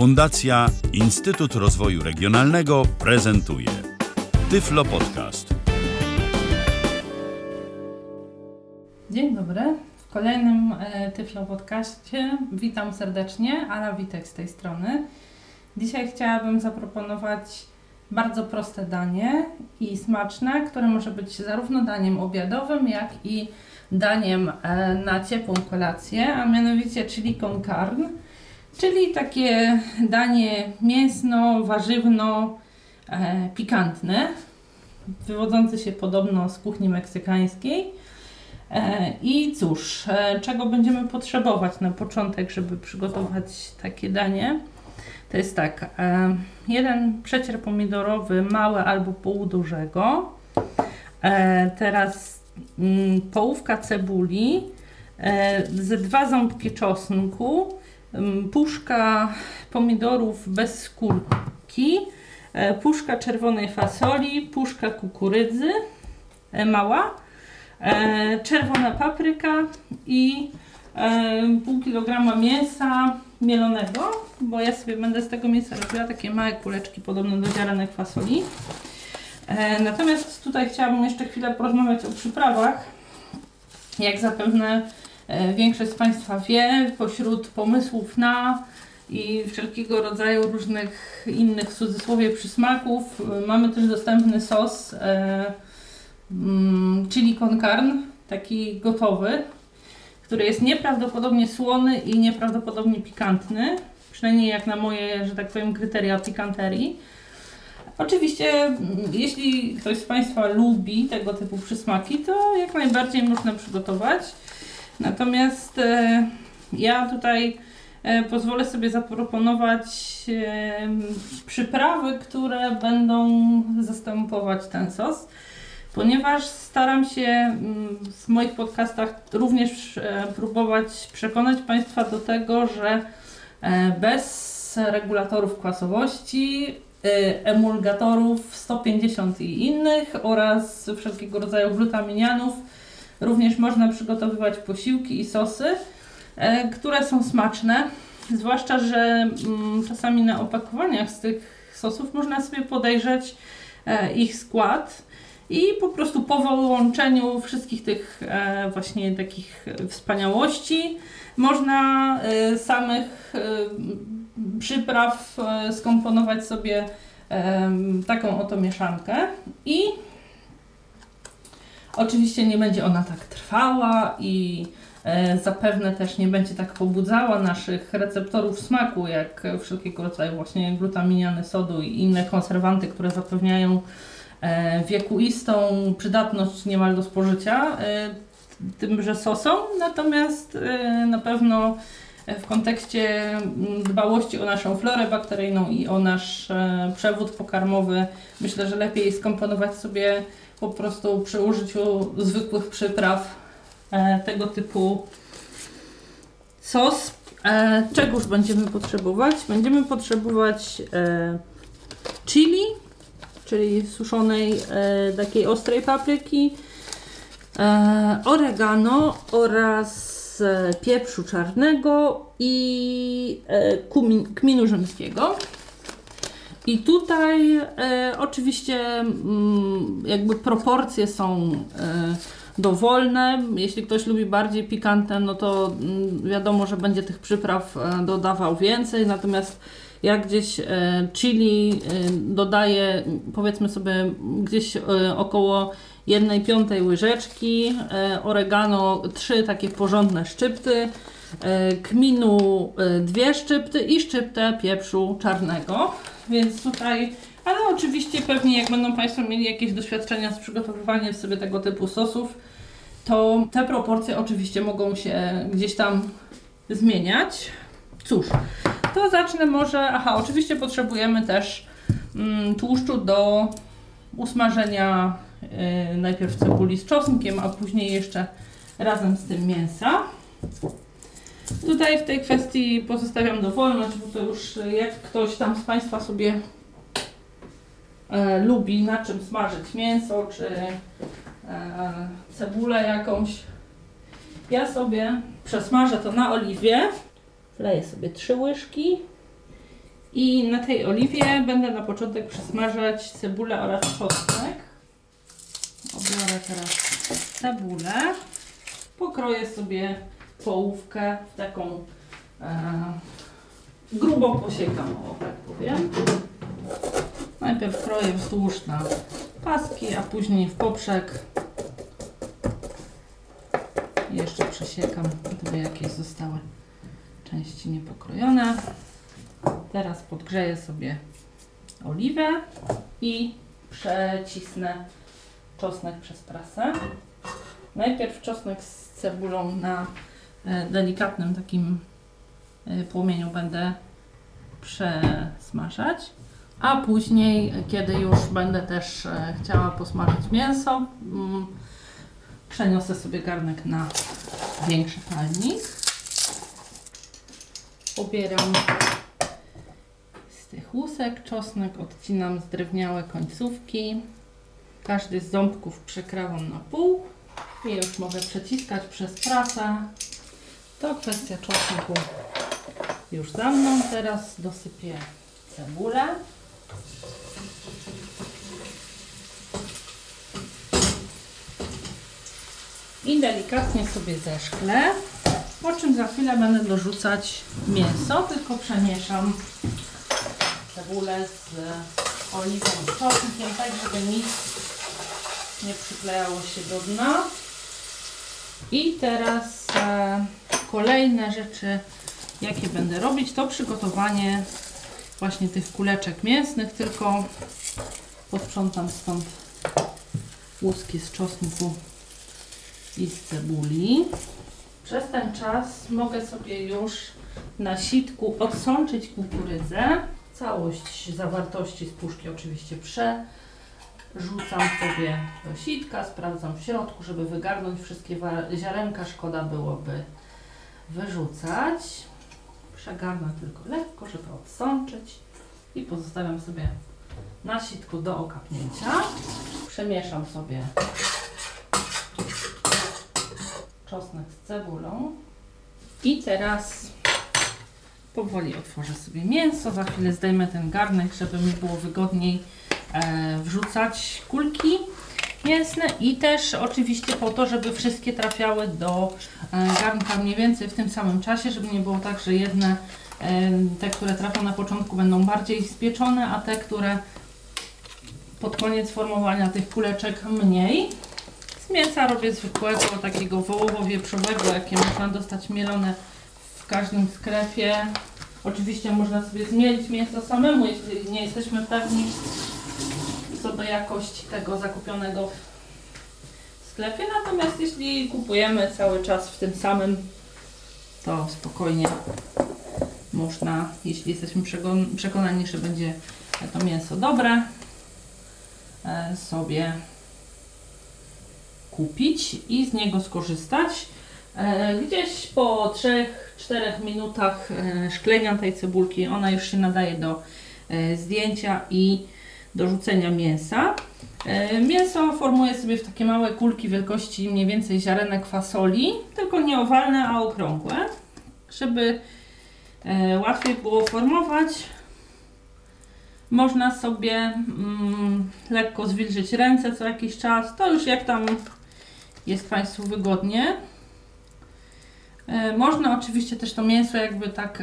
Fundacja Instytut Rozwoju Regionalnego prezentuje Tyflo Podcast. Dzień dobry. W kolejnym e, Tyflo Podcaście witam serdecznie. Ala Witek z tej strony. Dzisiaj chciałabym zaproponować bardzo proste danie i smaczne, które może być zarówno daniem obiadowym, jak i daniem e, na ciepłą kolację, a mianowicie chili con carne, czyli takie danie mięsno, warzywno, e, pikantne, wywodzące się podobno z kuchni meksykańskiej. E, I cóż, czego będziemy potrzebować na początek, żeby przygotować takie danie? To jest tak, jeden przecier pomidorowy, mały albo półdużego. Teraz Mm, połówka cebuli, e, ze dwa ząbki czosnku, puszka pomidorów bez skórki, e, puszka czerwonej fasoli, puszka kukurydzy e, mała, czerwona papryka i pół kilograma mięsa mielonego, bo ja sobie będę z tego mięsa robiła takie małe kuleczki podobne do ziarenek fasoli. E, natomiast tutaj chciałabym jeszcze chwilę porozmawiać o przyprawach. Jak zapewne e, większość z Państwa wie, pośród pomysłów na i wszelkiego rodzaju różnych innych w cudzysłowie przysmaków e, mamy też dostępny sos mm, chili con carne, taki gotowy, który jest nieprawdopodobnie słony i nieprawdopodobnie pikantny, przynajmniej jak na moje, że tak powiem, kryteria pikanterii. Oczywiście, mm, jeśli ktoś z Państwa lubi tego typu przysmaki, to jak najbardziej można przygotować. Natomiast e, ja tutaj e, pozwolę sobie zaproponować e, przyprawy, które będą zastępować ten sos, ponieważ staram się mm, w moich podcastach również próbować przekonać Państwa do tego, że bez regulatorów kwasowości emulgatorów 150 i innych oraz wszelkiego rodzaju glutaminianów. Również można przygotowywać posiłki i sosy, e, które są smaczne. Zwłaszcza, że mm, czasami na opakowaniach z tych sosów można sobie podejrzeć e, ich skład i po prostu po wyłączeniu wszystkich tych e, właśnie takich wspaniałości można samych przypraw skomponować sobie taką oto mieszankę i oczywiście nie będzie ona tak trwała i e, zapewne też nie będzie tak pobudzała naszych receptorów smaku, jak wszelkiego rodzaju właśnie glutaminiany sodu i inne konserwanty, które zapewniają e, wiekuistą przydatność niemal do spożycia tymże sosom, natomiast na pewno w kontekście mm, dbałości o naszą florę bakteryjną i o nasz e, przewód pokarmowy, myślę, że lepiej skomponować sobie po prostu przy użyciu zwykłych przypraw e, tego typu sos. E, czegoż będziemy potrzebować? Będziemy potrzebować chili, czyli suszonej takiej ostrej papryki, oregano oraz pieprzu czarnego i e, kminu rzymskiego. I tutaj e, oczywiście mm, jakby proporcje są e, dowolne. Jeśli ktoś lubi bardziej pikantne, no to mm, wiadomo, że będzie tych przypraw e, dodawał więcej, natomiast jak gdzieś e, chili e, dodaję powiedzmy sobie gdzieś około 1 piątej łyżeczki, e, oregano 3 takie porządne szczypty, e, kminu e, dwie szczypty i szczyptę pieprzu czarnego. Więc tutaj, ale oczywiście pewnie jak będą Państwo mieli jakieś doświadczenia z przygotowywaniem sobie tego typu sosów, to te proporcje oczywiście mogą się gdzieś tam zmieniać. Cóż, to zacznę może, aha, oczywiście potrzebujemy też mm, tłuszczu do usmażenia najpierw cebuli z czosnkiem, a później jeszcze razem z tym mięsa. Tutaj w tej kwestii pozostawiam dowolność, bo to już jak ktoś tam z Państwa sobie e, lubi na czym smażyć mięso, czy e, cebulę jakąś. Ja sobie przesmażę to na oliwie. Wleję sobie trzy łyżki I na tej oliwie będę na początek przesmażać cebulę oraz czosnek. Obiorę teraz cebulę. Pokroję sobie połówkę w taką e, grubo posiekam, o tak powiem. Najpierw kroję wzdłuż na paski, a później w poprzek. Jeszcze przesiekam, gdyby jakieś zostały części niepokrojone. Teraz podgrzeję sobie oliwę i przecisnę czosnek przez prasę. Najpierw czosnek z cebulą na e, delikatnym takim e, płomieniu będę przesmażać. A później, kiedy już będę też e, chciała posmażyć mięso, mm, przeniosę sobie garnek na większy palnik. Pobieram z tych łusek czosnek, odcinam zdrewniałe końcówki. Każdy z ząbków przekrawam na pół i już mogę przeciskać przez prasę. To kwestia czosnku już za mną. Teraz dosypię cebulę. I delikatnie sobie zeszklę, po czym za chwilę będę dorzucać mięso, tylko przemieszam cebulę z oliwą i czosnkiem, tak żeby nic nie przyklejało się do dna. I teraz e, kolejne rzeczy, jakie będę robić, to przygotowanie właśnie tych kuleczek mięsnych, tylko posprzątam stąd łuski z czosnku i z cebuli. Przez ten czas mogę sobie już na sitku odsączyć kukurydzę. Całość zawartości z puszki oczywiście przerzucam sobie do sitka, sprawdzam w środku, żeby wygarnąć wszystkie ziarenka. Szkoda byłoby wyrzucać. Przegarnę tylko lekko, żeby odsączyć i pozostawiam sobie na sitku do okapnięcia. Przemieszam sobie czosnek z cebulą. I teraz powoli otworzę sobie mięso. Za chwilę zdejmę ten garnek, żeby mi było wygodniej wrzucać kulki mięsne i też oczywiście po to, żeby wszystkie trafiały do e, garnka mniej więcej w tym samym czasie, żeby nie było tak, że jedne, e, te, które trafią na początku będą bardziej spieczone, a te, które pod koniec formowania tych kuleczek mniej. Z mięsa robię zwykłego, takiego wołowo-wieprzowego, jakie można dostać mielone w każdym sklepie. Oczywiście można sobie zmielić mięso samemu, jeśli nie jesteśmy pewni co do jakości tego zakupionego w sklepie. Natomiast jeśli kupujemy cały czas w tym samym, to spokojnie można, jeśli jesteśmy przekonani, że będzie to mięso dobre, e, sobie kupić i z niego skorzystać. E, gdzieś po 3-4 minutach e, szklenia tej cebulki ona już się nadaje do zdjęcia i dorzucenia mięsa. Mięso formuję sobie w takie małe kulki wielkości mniej więcej ziarenek fasoli, tylko nie owalne, a okrągłe, żeby łatwiej było formować. Można sobie mm, lekko zwilżyć ręce co jakiś czas, to już jak tam jest Państwu wygodnie. E, można oczywiście też to mięso jakby tak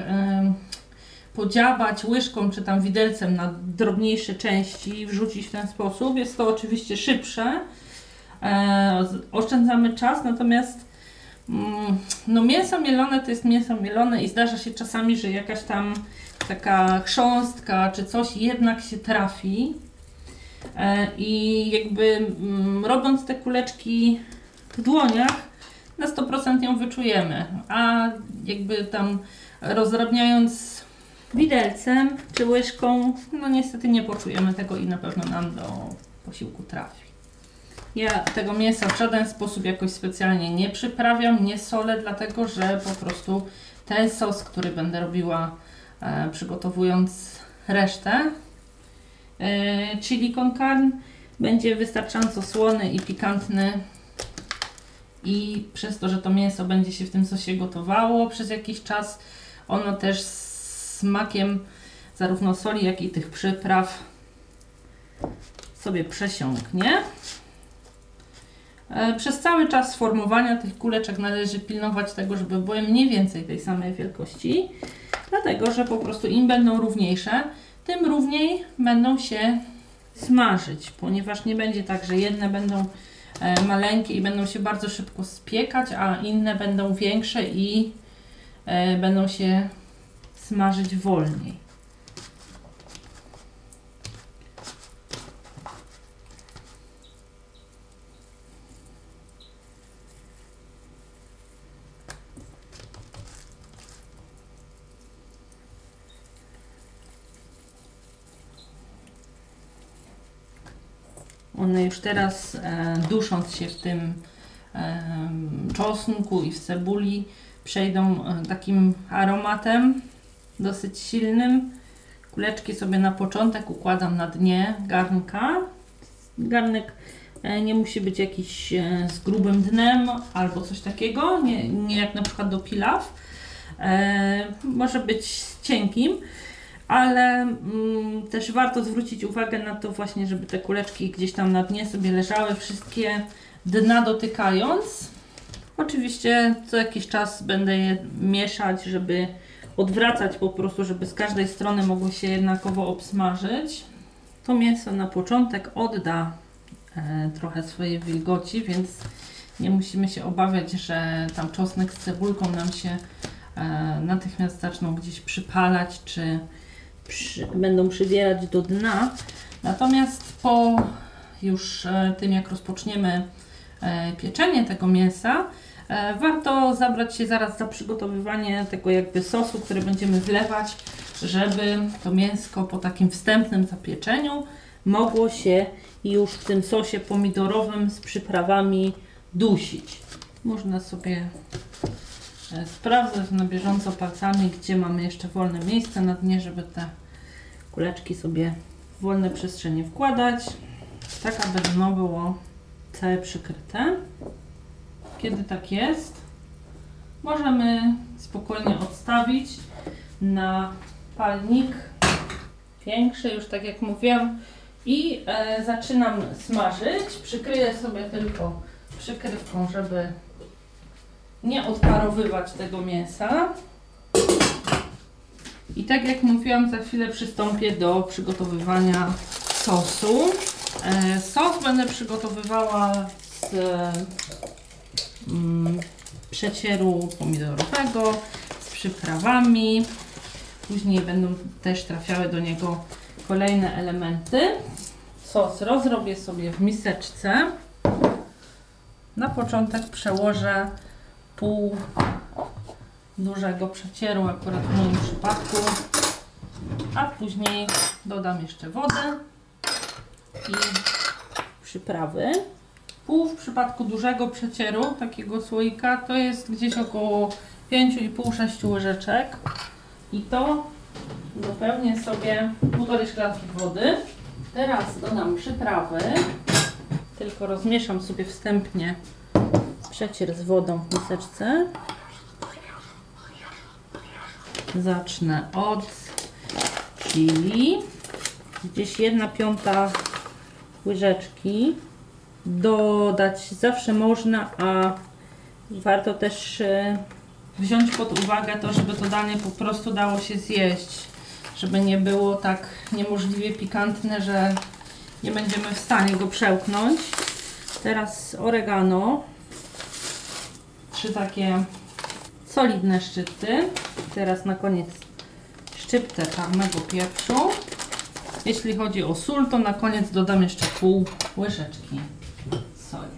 e, podziałać łyżką czy tam widelcem na drobniejsze części i wrzucić w ten sposób. Jest to oczywiście szybsze. E, oszczędzamy czas, natomiast mm, no mięso mielone to jest mięso mielone i zdarza się czasami, że jakaś tam taka chrząstka czy coś jednak się trafi. I jakby mm, robiąc te kuleczki w dłoniach, na 100% ją wyczujemy, a jakby tam rozrabniając widelcem czy łyżką, no niestety nie poczujemy tego i na pewno nam do posiłku trafi. Ja tego mięsa w żaden sposób jakoś specjalnie nie przyprawiam, nie solę, dlatego że po prostu ten sos, który będę robiła e, przygotowując resztę e, chili con carne, będzie wystarczająco słony i pikantny, i przez to, że to mięso będzie się w tym sosie gotowało przez jakiś czas, ono też smakiem zarówno soli, jak i tych przypraw sobie przesiąknie. E, Przez cały czas formowania tych kuleczek należy pilnować tego, żeby były mniej więcej tej samej wielkości, dlatego że po prostu im będą równiejsze, tym równiej będą się smażyć, ponieważ nie będzie tak, że jedne będą e, maleńkie i będą się bardzo szybko spiekać, a inne będą większe i e, będą się smażyć wolniej. One już teraz e, dusząc się w tym e, czosnku i w cebuli przejdą e, takim aromatem dosyć silnym. Kuleczki sobie na początek układam na dnie garnka. Garnek e, nie musi być jakiś e, z grubym dnem albo coś takiego, nie, nie jak na przykład do pilaw. E, może być cienkim, ale mm, też warto zwrócić uwagę na to właśnie, żeby te kuleczki gdzieś tam na dnie sobie leżały, wszystkie dna dotykając. Oczywiście co jakiś czas będę je mieszać, żeby odwracać po prostu, żeby z każdej strony mogły się jednakowo obsmażyć. To mięso na początek odda e, trochę swojej wilgoci, więc nie musimy się obawiać, że tam czosnek z cebulką nam się e, natychmiast zaczną gdzieś przypalać, czy przy, będą przybierać do dna. Natomiast po już e, tym, jak rozpoczniemy pieczenie tego mięsa, warto zabrać się zaraz za przygotowywanie tego jakby sosu, który będziemy wlewać, żeby to mięsko po takim wstępnym zapieczeniu mogło się już w tym sosie pomidorowym z przyprawami dusić. Można sobie e, sprawdzać na bieżąco palcami, gdzie mamy jeszcze wolne miejsce na dnie, żeby te kuleczki sobie w wolne przestrzenie wkładać, tak aby dno było całe przykryte. Kiedy tak jest, możemy spokojnie odstawić na palnik większy, już tak jak mówiłam, i e, zaczynam smażyć. Przykryję sobie tylko przykrywką, żeby nie odparowywać tego mięsa. I tak jak mówiłam, za chwilę przystąpię do przygotowywania sosu. E, sos będę przygotowywała z przecieru pomidorowego, z przyprawami. Później będą też trafiały do niego kolejne elementy. Sos rozrobię sobie w miseczce. Na początek przełożę pół dużego przecieru, akurat w moim przypadku, a później dodam jeszcze wodę i przyprawy. W przypadku dużego przecieru, takiego słoika, to jest gdzieś około 5,5-6 łyżeczek i to dopełnię sobie półtorej szklanki wody. Teraz dodam przyprawy, tylko rozmieszam sobie wstępnie przecier z wodą w miseczce. Zacznę od chili. Gdzieś jedna piąta łyżeczki. Dodać zawsze można, a warto też e, wziąć pod uwagę to, żeby to danie po prostu dało się zjeść. Żeby nie było tak niemożliwie pikantne, że nie będziemy w stanie go przełknąć. Teraz oregano. Trzy takie solidne szczypty. Teraz na koniec szczyptę czarnego pieprzu. Jeśli chodzi o sól, to na koniec dodam jeszcze pół łyżeczki soli.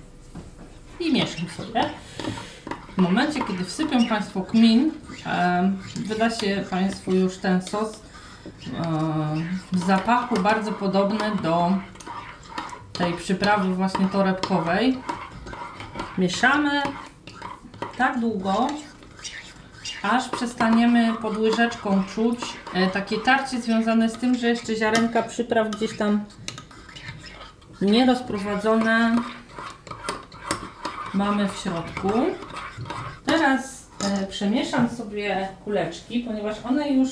I mieszam sobie. W momencie, kiedy wsypią Państwo kmin, wyda się Państwu już ten sos w zapachu bardzo podobny do tej przyprawy właśnie torebkowej. Mieszamy tak długo, aż przestaniemy pod łyżeczką czuć e, takie tarcie związane z tym, że jeszcze ziarenka przypraw gdzieś tam nierozprowadzone mamy w środku. Teraz e, przemieszam sobie kuleczki, ponieważ one już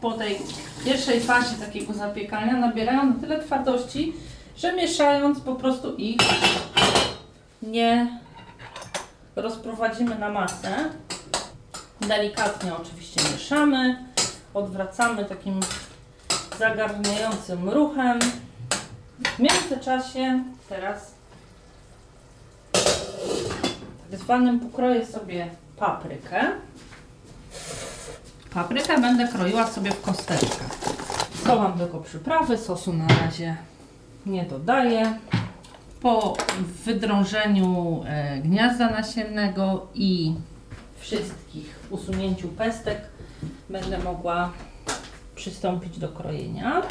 po tej pierwszej fazie takiego zapiekania nabierają na tyle twardości, że mieszając po prostu ich nie rozprowadzimy na masę. Delikatnie oczywiście mieszamy, odwracamy takim zagarniającym ruchem. W międzyczasie teraz tak zwanym pokroję sobie paprykę. Paprykę będę kroiła sobie w kosteczkach. Schowam tylko przyprawy, sosu na razie nie dodaję. Po wydrążeniu e, gniazda nasiennego i wszystkich usunięciu pestek będę mogła przystąpić do krojenia.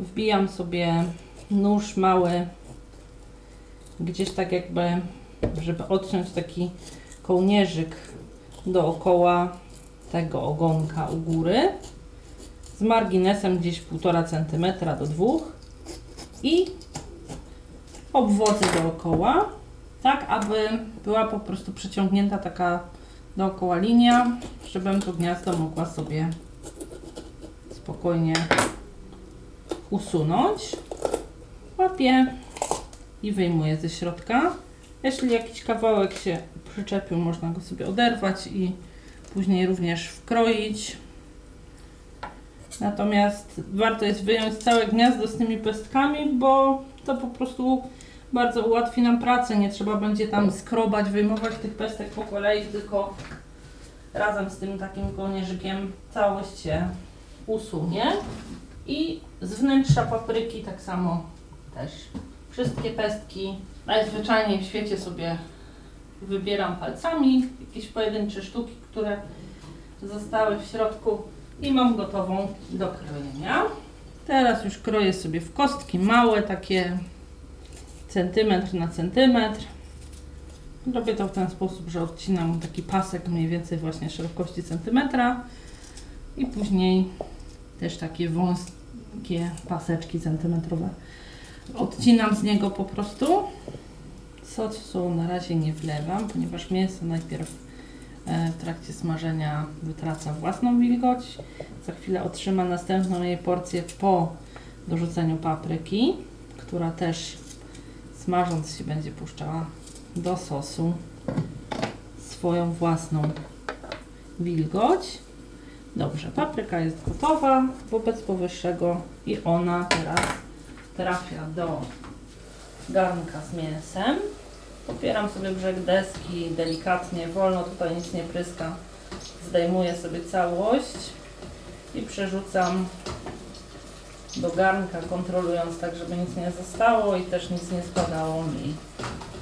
Wbijam sobie nóż mały gdzieś tak jakby, żeby odciąć taki kołnierzyk dookoła tego ogonka u góry z marginesem gdzieś 1,5 cm do 2 i obwodzę dookoła, tak aby była po prostu przeciągnięta taka dookoła linia, żebym to gniazdo mogła sobie spokojnie usunąć. Łapię i wyjmuję ze środka. Jeśli jakiś kawałek się przyczepił, można go sobie oderwać i później również wkroić. Natomiast warto jest wyjąć całe gniazdo z tymi pestkami, bo to po prostu bardzo ułatwi nam pracę. Nie trzeba będzie tam skrobać, wyjmować tych pestek po kolei, tylko razem z tym takim kołnierzykiem całość się usunie. I z wnętrza papryki tak samo też. Wszystkie pestki najzwyczajniej w świecie sobie wybieram palcami, jakieś pojedyncze sztuki, które zostały w środku i mam gotową do krojenia. Teraz już kroję sobie w kostki małe, takie centymetr na centymetr. Robię to w ten sposób, że odcinam taki pasek mniej więcej właśnie szerokości centymetra i później też takie wąskie paseczki centymetrowe. Odcinam z niego po prostu. Sosu na razie nie wlewam, ponieważ mięso najpierw e, w trakcie smażenia wytraca własną wilgoć. Za chwilę otrzyma następną jej porcję po dorzuceniu papryki, która też smażąc się będzie puszczała do sosu swoją własną wilgoć. Dobrze, papryka jest gotowa wobec powyższego i ona teraz trafia do garnka z mięsem. Popieram sobie brzeg deski delikatnie, wolno, tutaj nic nie pryska. Zdejmuję sobie całość i przerzucam do garnka, kontrolując tak, żeby nic nie zostało i też nic nie spadało mi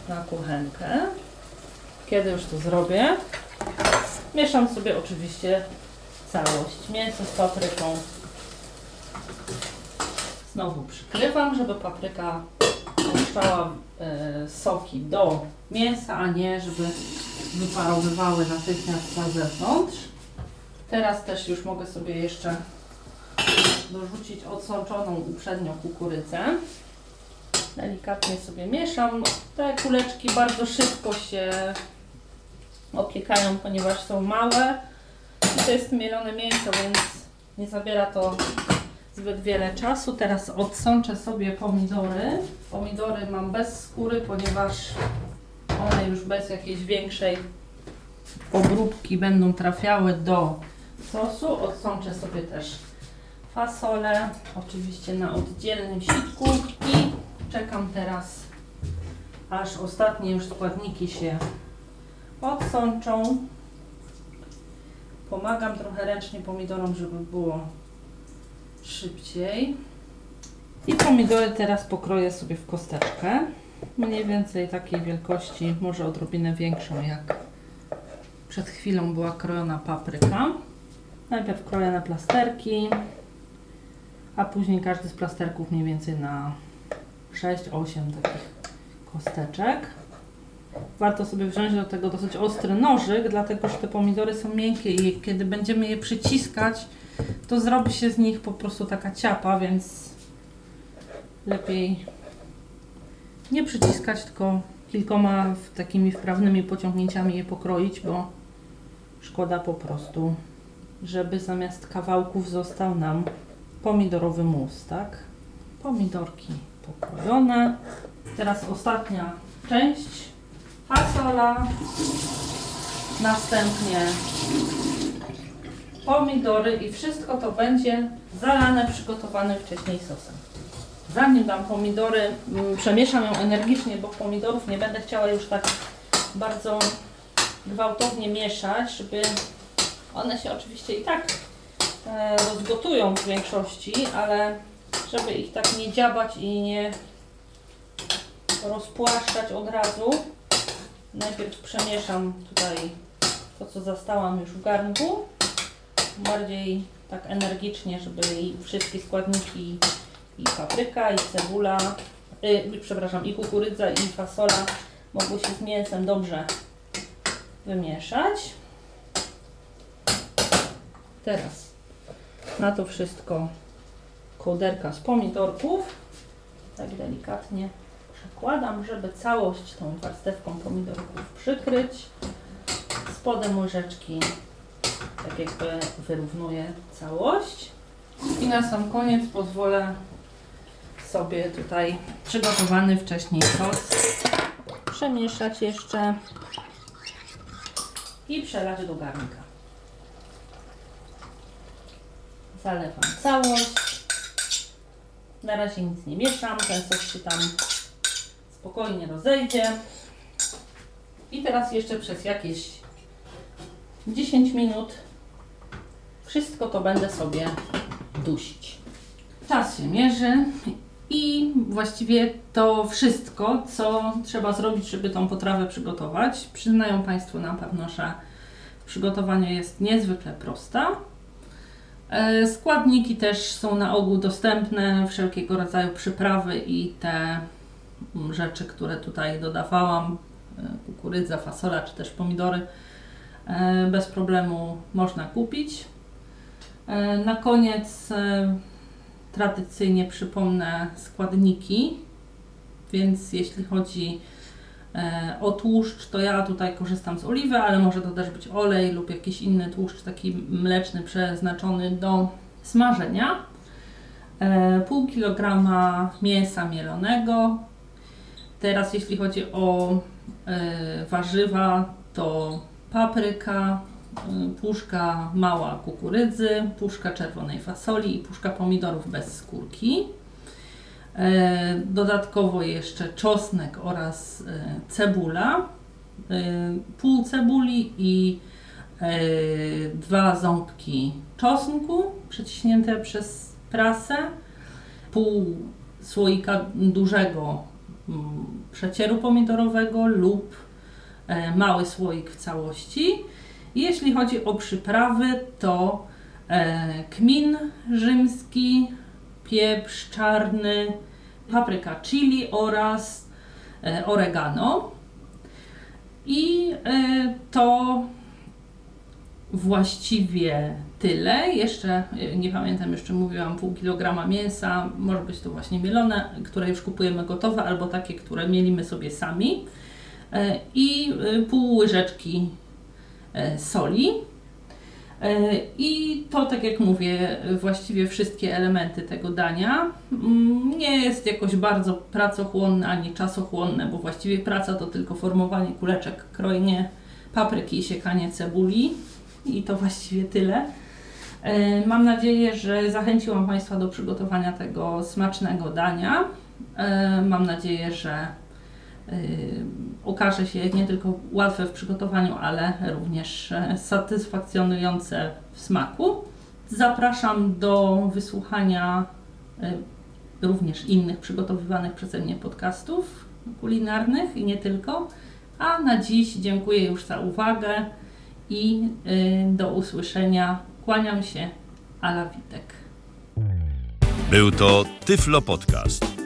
na kuchenkę. Kiedy już to zrobię, mieszam sobie oczywiście całość. Mięso z papryką znowu przykrywam, żeby papryka puszczała e, soki do mięsa, a nie żeby wyparowywały natychmiast na zewnątrz. Teraz też już mogę sobie jeszcze dorzucić odsączoną uprzednio kukurydzę. Delikatnie sobie mieszam. Te kuleczki bardzo szybko się opiekają, ponieważ są małe. I to jest mielone mięso, więc nie zabiera to zbyt wiele czasu. Teraz odsączę sobie pomidory. Pomidory mam bez skóry, ponieważ one już bez jakiejś większej obróbki będą trafiały do sosu. Odsączę sobie też fasolę, oczywiście na oddzielnym sitku i czekam teraz, aż ostatnie już składniki się odsączą. Pomagam trochę ręcznie pomidorom, żeby było szybciej. I pomidory teraz pokroję sobie w kosteczkę. Mniej więcej takiej wielkości, może odrobinę większą jak przed chwilą była krojona papryka. Najpierw kroję na plasterki, a później każdy z plasterków mniej więcej na 6-8 takich kosteczek. Warto sobie wziąć do tego dosyć ostry nożyk, dlatego że te pomidory są miękkie i kiedy będziemy je przyciskać, to zrobi się z nich po prostu taka ciapa, więc lepiej nie przyciskać, tylko kilkoma takimi wprawnymi pociągnięciami je pokroić, bo szkoda po prostu żeby zamiast kawałków został nam pomidorowy mus, tak? Pomidorki pokrojone. Teraz ostatnia część. Fasola. Następnie pomidory i wszystko to będzie zalane przygotowanym wcześniej sosem. Zanim dam pomidory, mm, przemieszam ją energicznie, bo pomidorów nie będę chciała już tak bardzo gwałtownie mieszać, żeby one się oczywiście i tak e, rozgotują w większości, ale żeby ich tak nie dziabać i nie rozpłaszczać od razu, najpierw przemieszam tutaj to, co zastałam już w garnku, bardziej tak energicznie, żeby wszystkie składniki i papryka, i cebula, y, przepraszam, i kukurydza, i fasola mogły się z mięsem dobrze wymieszać. Teraz na to wszystko kołderka z pomidorków. Tak delikatnie przekładam, żeby całość tą warstewką pomidorków przykryć. Spodem łyżeczki tak jakby wyrównuje całość. I na sam koniec pozwolę sobie tutaj przygotowany wcześniej sos przemieszać jeszcze i przelać do garnka. Zalewam całość. Na razie nic nie mieszam, ten sos się tam spokojnie rozejdzie. I teraz jeszcze przez jakieś 10 minut wszystko to będę sobie dusić. Czas się mierzy i właściwie to wszystko, co trzeba zrobić, żeby tą potrawę przygotować. Przyznają Państwo na pewno, że przygotowanie jest niezwykle prosta. E, składniki też są na ogół dostępne, wszelkiego rodzaju przyprawy i te mm, rzeczy, które tutaj dodawałam, e, kukurydza, fasola czy też pomidory, bez problemu można kupić. Na koniec tradycyjnie przypomnę składniki, więc jeśli chodzi e, o tłuszcz, to ja tutaj korzystam z oliwy, ale może to też być olej lub jakiś inny tłuszcz taki mleczny przeznaczony do smażenia. E, pół kilograma mięsa mielonego. Teraz jeśli chodzi o e, warzywa, to papryka, Y, puszka mała kukurydzy, puszka czerwonej fasoli i puszka pomidorów bez skórki. E, dodatkowo jeszcze czosnek oraz e, cebula, e, pół cebuli i dwa ząbki czosnku przeciśnięte przez prasę, pół słoika dużego mm, przecieru pomidorowego lub mały słoik w całości jeśli chodzi o przyprawy, to e, kmin rzymski, pieprz czarny, papryka chili oraz e, oregano. I e, to właściwie tyle. Jeszcze, e, nie pamiętam, jeszcze mówiłam pół kilograma mięsa, może być to właśnie mielone, które już kupujemy gotowe, albo takie, które mielimy sobie sami. E, I e, pół łyżeczki E, soli. I to, tak jak mówię, właściwie wszystkie elementy tego dania. Mm, nie jest jakoś bardzo pracochłonne ani czasochłonne, bo właściwie praca to tylko formowanie kuleczek, krojenie papryki i siekanie cebuli. I to właściwie tyle. Mam nadzieję, że zachęciłam Państwa do przygotowania tego smacznego dania. Mam nadzieję, że okaże się nie tylko łatwe w przygotowaniu, ale również e, satysfakcjonujące w smaku. Zapraszam do wysłuchania e, również innych przygotowywanych przeze mnie podcastów kulinarnych i nie tylko. A na dziś dziękuję już za uwagę i e, do usłyszenia. Kłaniam się, Ala Witek. Był to Tyflo Podcast.